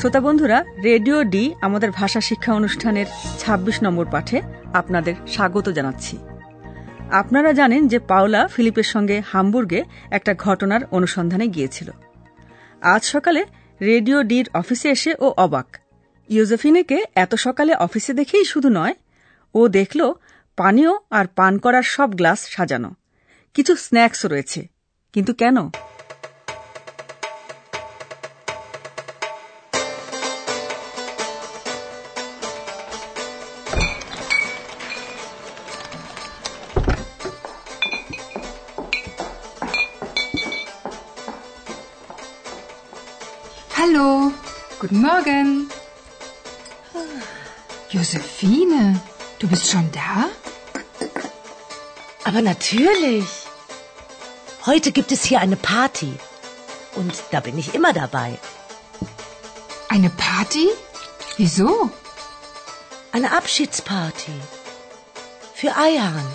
শ্রোতা বন্ধুরা, radio D আমাদের ভাষা শিক্ষা অনুষ্ঠানের ২৬ নম্বর পাঠে আপনাদের স্বাগত জানাচ্ছি। আপনারা জানেন যে পাওলা ফিলিপের সঙ্গে হামবুর্গে একটা ঘটনার অনুসন্ধানে গিয়েছিল। আজ সকালে রেডিও ডির অফিসে এসে ও অবাক। ইউজেফিনেকে এত সকালে অফিসে দেখেই শুধু নয়, ও দেখল পানীয় আর পান করার সব গ্লাস সাজানো। কিছু স্ন্যাক্সও রয়েছে। কিন্তু কেন? Morgen. Josephine, du bist schon da? Aber natürlich. Heute gibt es hier eine Party. Und da bin ich immer dabei. Eine Party? Wieso? Eine Abschiedsparty. Für Eihan.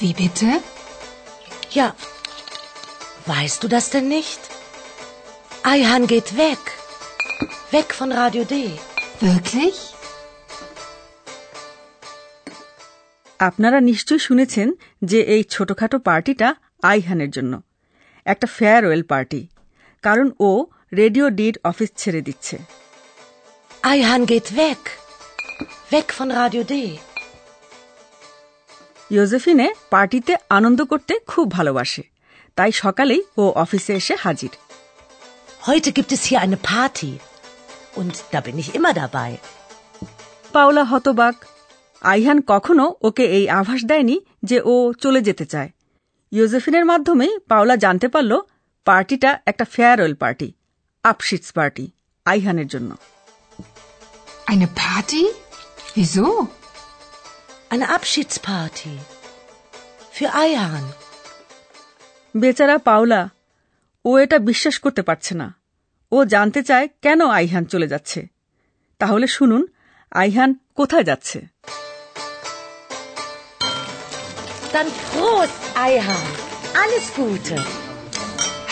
Wie bitte? Ja. Weißt du das denn nicht? Eihan geht weg. Weg von Radio D. Wirklich? আপনারা নিশ্চয় শুনেছেন যে এই ছোটখাটো পার্টিটা আইহানের জন্য একটা farewell party কারণ ও রেডিও ডির অফিস ছেড়ে দিচ্ছে Eihan geht weg. Weg von Radio D. ইয়োজেফিনে পার্টিতে আনন্দ করতে খুব ভালোবাসে তাই সকালেই ও অফিসে এসে হাজির Heute gibt es hier eine Party. Und da bin ich immer dabei. Paola হতবাক আইহান কখনো ওকে এই আভাস দেয়নি যে ও চলে যেতে চায় ইয়োজেফিনের মাধ্যমেই পাওলা জানতে পারল পার্টিটা একটা ফেয়ারওয়েল পার্টি আপশিটস পার্টি আইহানের জন্য Eine Party? Wieso? Eine Abschiedsparty. Für Eihan. বেচারা পাওলা ও এটা বিশ্বাস করতে পারছে না ও জানতে চায় কেন আইহান চলে যাচ্ছে তাহলে শুনুন আইহান কোথায় যাচ্ছে Dann Prost, Eihan. Alles Gute.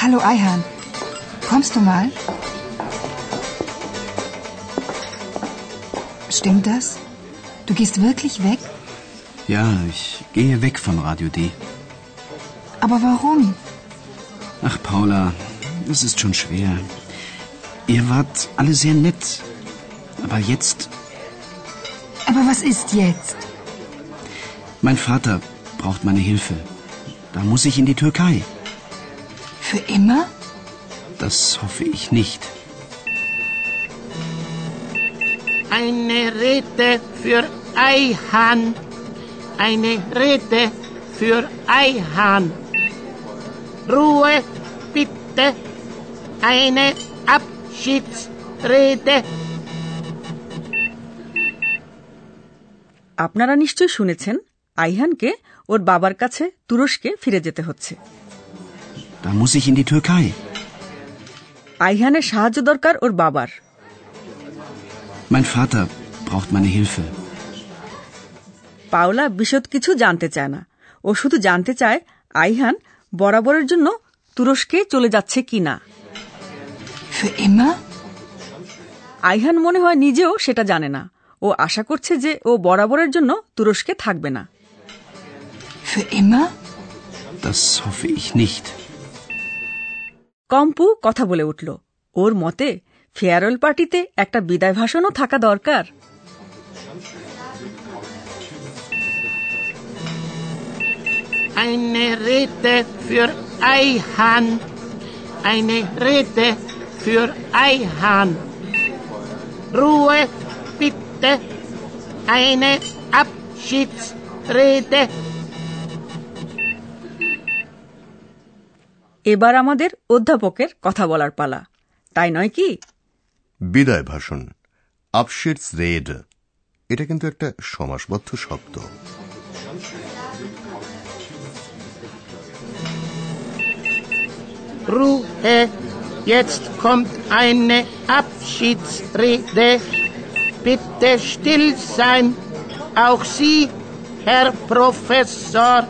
Hallo Eihan. Kommst du mal? Stimmt das? Du gehst wirklich weg? Ja, ich gehe weg von Radio D. Aber warum? Ach, Paula, es ist schon schwer. Ihr wart alle sehr nett. Aber jetzt, Aber was ist jetzt? mein Vater braucht meine Hilfe. Da muss ich in die Türkei. Für immer? Das hoffe ich nicht. Eine Rede für Eihan. Eine Rede für Eihan. Ruhe, bitte. Eine Abschiedsrede. আপনারা নিশ্চয় শুনেছেন আইহানকে ওর বাবার কাছে তুরস্কে ফিরে যেতে হচ্ছে. আইহানের সাহায্য দরকার ওর বাবার Mein Vater braucht meine Hilfe. Paola বিশদ কিছু জানতে চায় না ও শুধু জানতে চায় আইহান বরাবরের জন্য তুরস্কে চলে যাচ্ছে কি না Für immer? আইহান মনে হয় নিজেও সেটা জানে না ও আশা করছে যে ও বরাবরের জন্য তুরস্কে থাকবে না Für immer? Das hoffe ich nicht. কম্পু কথা বলে উঠল ওর মতে ফেয়ারওয়েল পার্টিতে একটা বিদায় ভাষণও থাকা দরকার Eine Rede für Eihan. Eine Rede für ein Hahn. Ruhe bitte, eine Abschiedsrede. এবার আমাদের অধ্যাপকের কথা বলার পালা। তাই নয় কি? বিদায় ভাষণ। আপসেটস রেড এটা কিন্তু একটা সমাসবদ্ধ শব্দ। রু হে jetzt kommt eine Abschiedsrede. Bitte still sein, auch Sie, Herr Professor.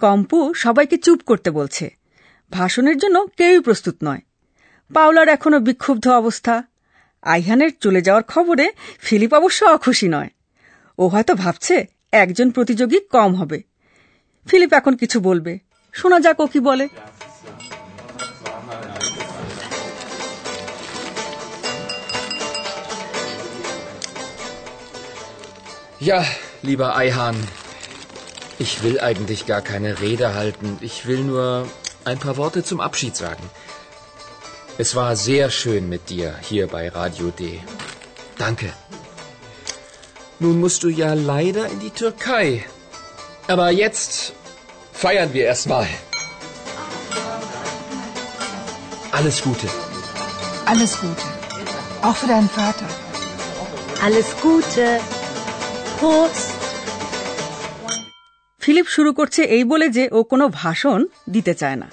কম্পু সবাইকে চুপ করতে বলছে। ভাষণের জন্য কেউই প্রস্তুত নয়। পাওলার এখনও বিক্ষুব্ধ অবস্থা। আইহানের চলে যাওয়ার খবরে ফিলিপ অবশ্য অখুশি নয়। ও হয়তো ভাবছে একজন প্রতিযোগী কম হবে। ফিলিপ এখন কিছু বলবে শোনা যাক ও কি বলে Ja, lieber Eihahn, ich will eigentlich gar keine Rede halten. Ich will nur ein paar Worte zum Abschied sagen. Es war sehr schön mit dir hier bei Radio D. Danke. Nun musst du ja leider in die Türkei. Aber jetzt feiern wir erstmal. Alles Gute. Alles Gute. Auch für deinen Vater. Alles Gute. Prost. Philip শুরু করছে এই বলে যে ও কোনো ভাষণ দিতে চায় না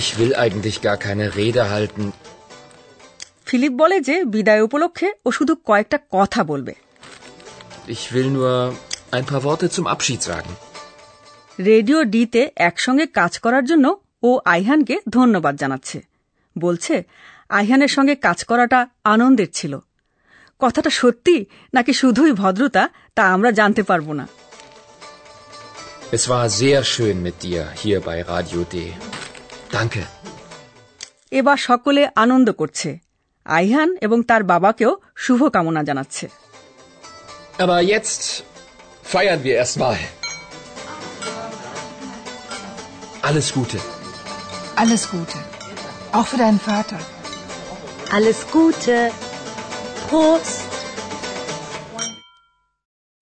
Ich will eigentlich gar keine Rede halten. Philip বলে যে বিদায় উপলক্ষে ও শুধু কয়েকটা কথা বলবে Ich will nur ein paar Worte zum Abschied sagen. Radio ডিতে একসঙ্গে কাজ করার জন্য ও আইহানকে ধন্যবাদ জানাচ্ছে বলছে আইহানের সঙ্গে কাজ করাটা আনন্দের ছিল কথাটা সত্যি নাকি শুধুই ভদ্রতা তা আমরা জানতে পারব না Es war sehr schön mit dir hier bei Radio D. Danke. এবার সকলে আনন্দ করছে আইহান এবং তার বাবাকেও শুভকামনা জানাচ্ছে Aber jetzt feiern wir erstmal. Alles Gute. Alles Gute. Auch für deinen Vater. Alles Gute. Prost.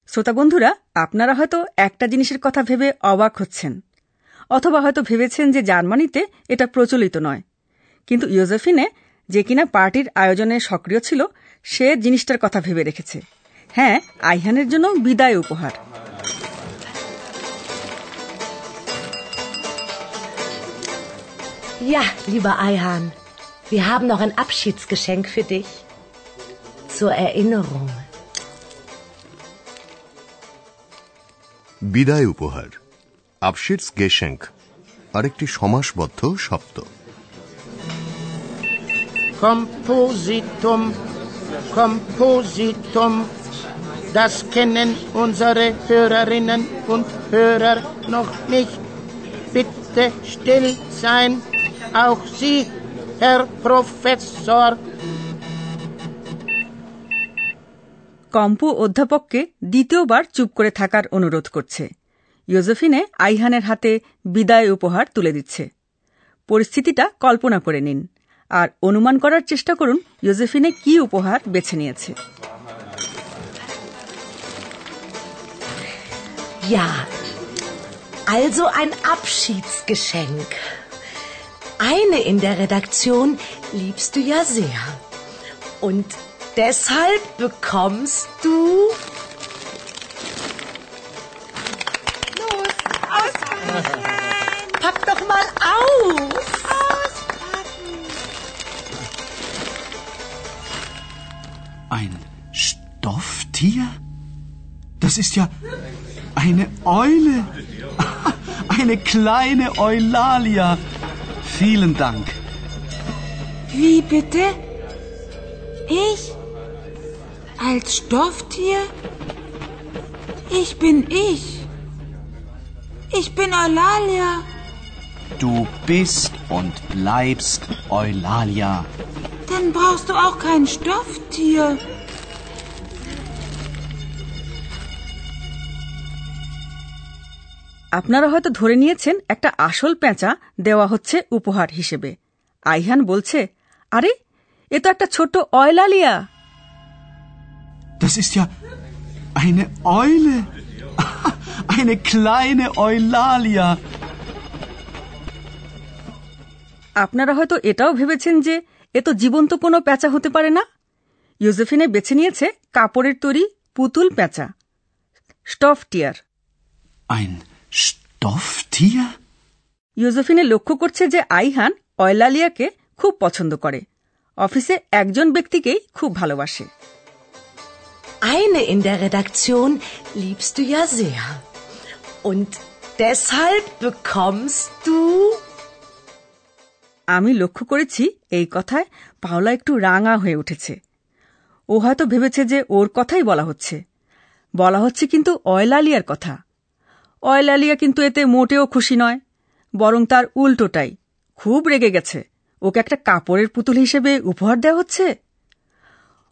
শ্রোতা বন্ধুরা আপনারা হয়তো একটা জিনিসের কথা ভেবে অবাক হচ্ছেন অথবা হয়তো ভেবেছেন যে জার্মানিতে এটা প্রচলিত নয় কিন্তু ইয়োজেফিনে যে কিনা পার্টির আয়োজনে সক্রিয় ছিল সে জিনিসটার কথা ভেবে রেখেছে হ্যাঁ আইহানের জন্য বিদায় উপহার Ja, lieber Eihahn, wir haben noch ein Abschiedsgeschenk für dich. Zur Erinnerung. বিদায় উপহার আপশিটস গেশেঙ্ক আরেকটি সমাসবদ্ধ শব্দ Kompositum, Kompositum, das kennen unsere Hörerinnen und Hörer noch nicht. Bitte still sein, auch Sie, Herr Professor. কম্পু অধ্যাপককে দ্বিতীয়বার চুপ করে থাকার অনুরোধ করছে। ইয়োজেফিনে আইহানের হাতে বিদায় উপহার তুলে দিচ্ছে। পরিস্থিতিটা কল্পনা করে নিন। আর অনুমান করার চেষ্টা করুন ইয়োজেফিনে কি উপহার বেছে নিয়েছে। Ja, also ein Abschiedsgeschenk. Eine in der Redaktion liebst du ja sehr. Und deshalb bekommst du... Los, auspacken! Pack doch mal aus! Ein Stofftier? Das ist ja eine Eule. Eine kleine Eulalia. Vielen Dank. Wie bitte? Ich? Als Stofftier? Ich bin ich. Ich bin Eulalia. Du bist und bleibst Eulalia. Dann brauchst du auch kein Stofftier. আপনারা হয়তো ধরে নিয়েছেন একটা আসল পেঁচা দেওয়া হচ্ছে উপহার হিসেবে আইহান বলছে আরে এ তো একটা ছোট Eulalia Das ist ja eine Eule. Eine kleine Eulalia. আপনারা হয়তো এটাও ভেবেছেন যে এ তো জীবন্ত কোনো প্যাঁচা হতে পারে না ইউজেফিনে বেছে নিয়েছে কাপড়ের তৈরি পুতুল প্যাঁচা স্টফ টিয়ার Ein Stofftier? ইউজেফিনে লক্ষ্য করছে যে আইহান অয়লালিয়াকে খুব পছন্দ করে। অফিসে একজন ব্যক্তিকেই খুব ভালোবাসে। Eine in der Redaktion liebst du ja sehr. Und deshalb bekommst du... আমি লক্ষ্য করেছি এই কথায় পাওলা একটু রাঙা হয়ে উঠেছে। ও হয়তো ভেবেছে যে ওর কথাই বলা হচ্ছে। বলা হচ্ছে কিন্তু অয়লালিয়ার কথা। অয়লালিয়া কিন্তু এতে মোটেও খুশি নয়, বরং তার উল্টোটাই খুব রেগে গেছে ওকে একটা কাপড়ের পুতুল হিসেবে উপহার দেওয়া হচ্ছে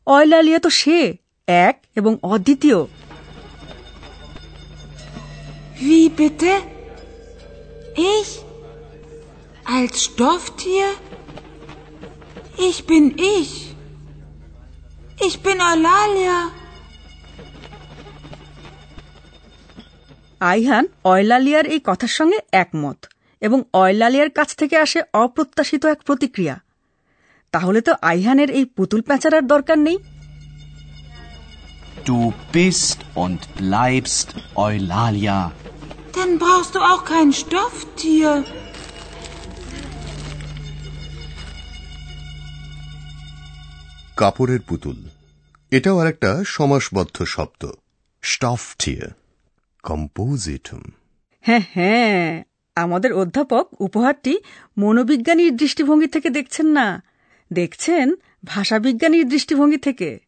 অয়লালিয়া তো সে, এক এবং অদ্বিতীয় Wie bitte? Ich? Als Stofftier? Ich bin ich. Ich bin Eulalia. Ayhan অয়লালিয়ার এই কথার সঙ্গে একমত এবং অয়লালিয়ার কাছ থেকে আসে অপ্রত্যাশিত এক প্রতিক্রিয়া। তাহলে তো আইহানের এই পুতুল প্যাঁচারার দরকার নেই। Du bist und bleibst Eulalia. Dann brauchst du auch kein Stofftier. কাপড়ের পুতুল। এটাও আরেকটা সমাসবদ্ধ শব্দ। স্টফটিয়ার কম্পোজিটম হ্যাঁ হ্যাঁ আমাদের অধ্যাপক উপহারটি মনোবিজ্ঞানীর দৃষ্টিভঙ্গি থেকে দেখছেন না। দেখছেন ভাষাবিজ্ঞানীর দৃষ্টিভঙ্গি থেকে।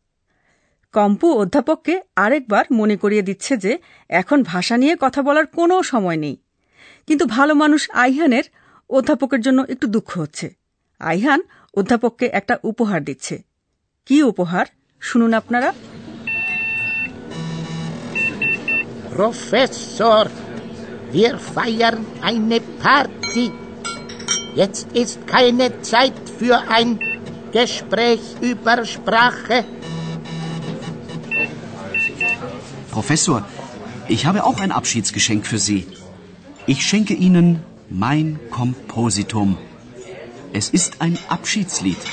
কম্পু অধ্যাপককে আরেকবার মনে করিয়ে দিচ্ছে যে এখন ভাষা নিয়ে কথা বলার কোনো সময় নেই। কিন্তু ভালো মানুষ আইহানের অধ্যাপকের জন্য একটু দুঃখ হচ্ছে। আইহান অধ্যাপককে একটা উপহার দিচ্ছে। কি উপহার? শুনুন আপনারা। Professor, wir feiern eine Party. Jetzt ist keine Zeit für ein Gespräch über Sprache. Professor, ich habe auch ein Abschiedsgeschenk für Sie. Ich schenke Ihnen mein Kompositum. Es ist ein Abschiedslied.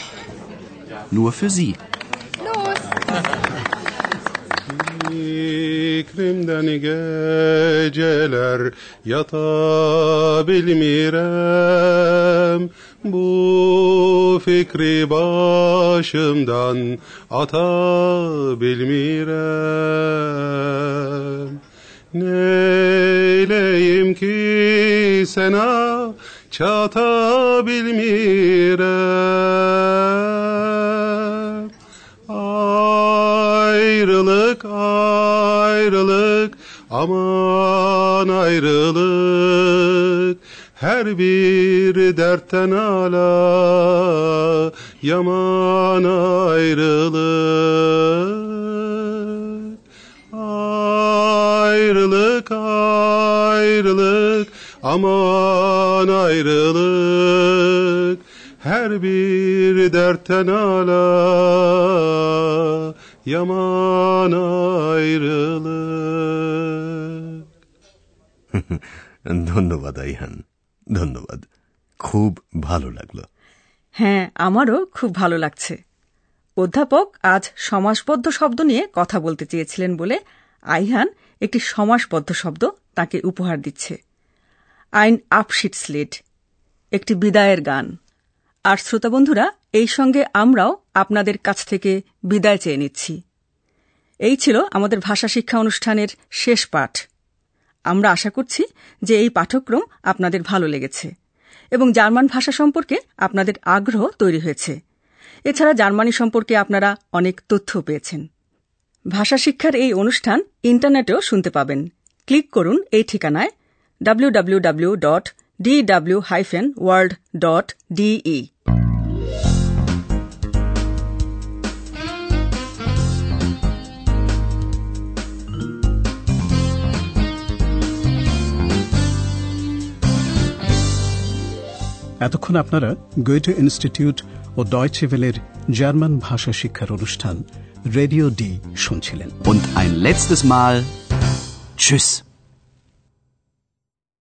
Nur für Sie. fikrimden geceler yata bu fikri başımdan ata bilmirem Neyleyim ki sana çata Ayrılık ayrılık aman ayrılık. Her bir dertten ala yaman ayrılık. Ayrılık ayrılık aman ayrılık her bir dertten ala yaman ayrılık. ধন্যবাদ Ayhan. ধন্যবাদ। খুব ভালো লাগল। হ্যাঁ আমারও খুব ভালো লাগছে। অধ্যাপক আজ সমাসবদ্ধ শব্দ নিয়ে কথা বলতে চেয়েছিলেন বলে আইহান একটি সমাসবদ্ধ শব্দ তাকে উপহার দিচ্ছে। আইন আপশিট স্লেট একটি বিদায়ের গান। আর শ্রোতা বন্ধুরা, এই সঙ্গে আমরাও আপনাদের কাছ থেকে বিদায় চেয়ে নিচ্ছি। এই ছিল আমাদের ভাষা শিক্ষা অনুষ্ঠানের শেষ পাঠ। আমরা আশা করছি যে এই পাঠক্রম আপনাদের ভালো লেগেছে এবং জার্মান ভাষা সম্পর্কে আপনাদের আগ্রহ তৈরি হয়েছে। এছাড়া জার্মানি সম্পর্কে আপনারা অনেক তথ্য পেয়েছেন। ভাষা শিক্ষার এই অনুষ্ঠান ইন্টারনেটেও শুনতে পাবেন। ক্লিক করুন এই ঠিকানায় www dot D DW hyphen world dot DE এতক্ষণ আপনারা গোয়েটে ইনস্টিটিউট ও ডয়চেভেলের জার্মান ভাষা শিক্ষার অনুষ্ঠান রেডিও ডি শুনছিলেন Und ein letztes Mal Tschüss.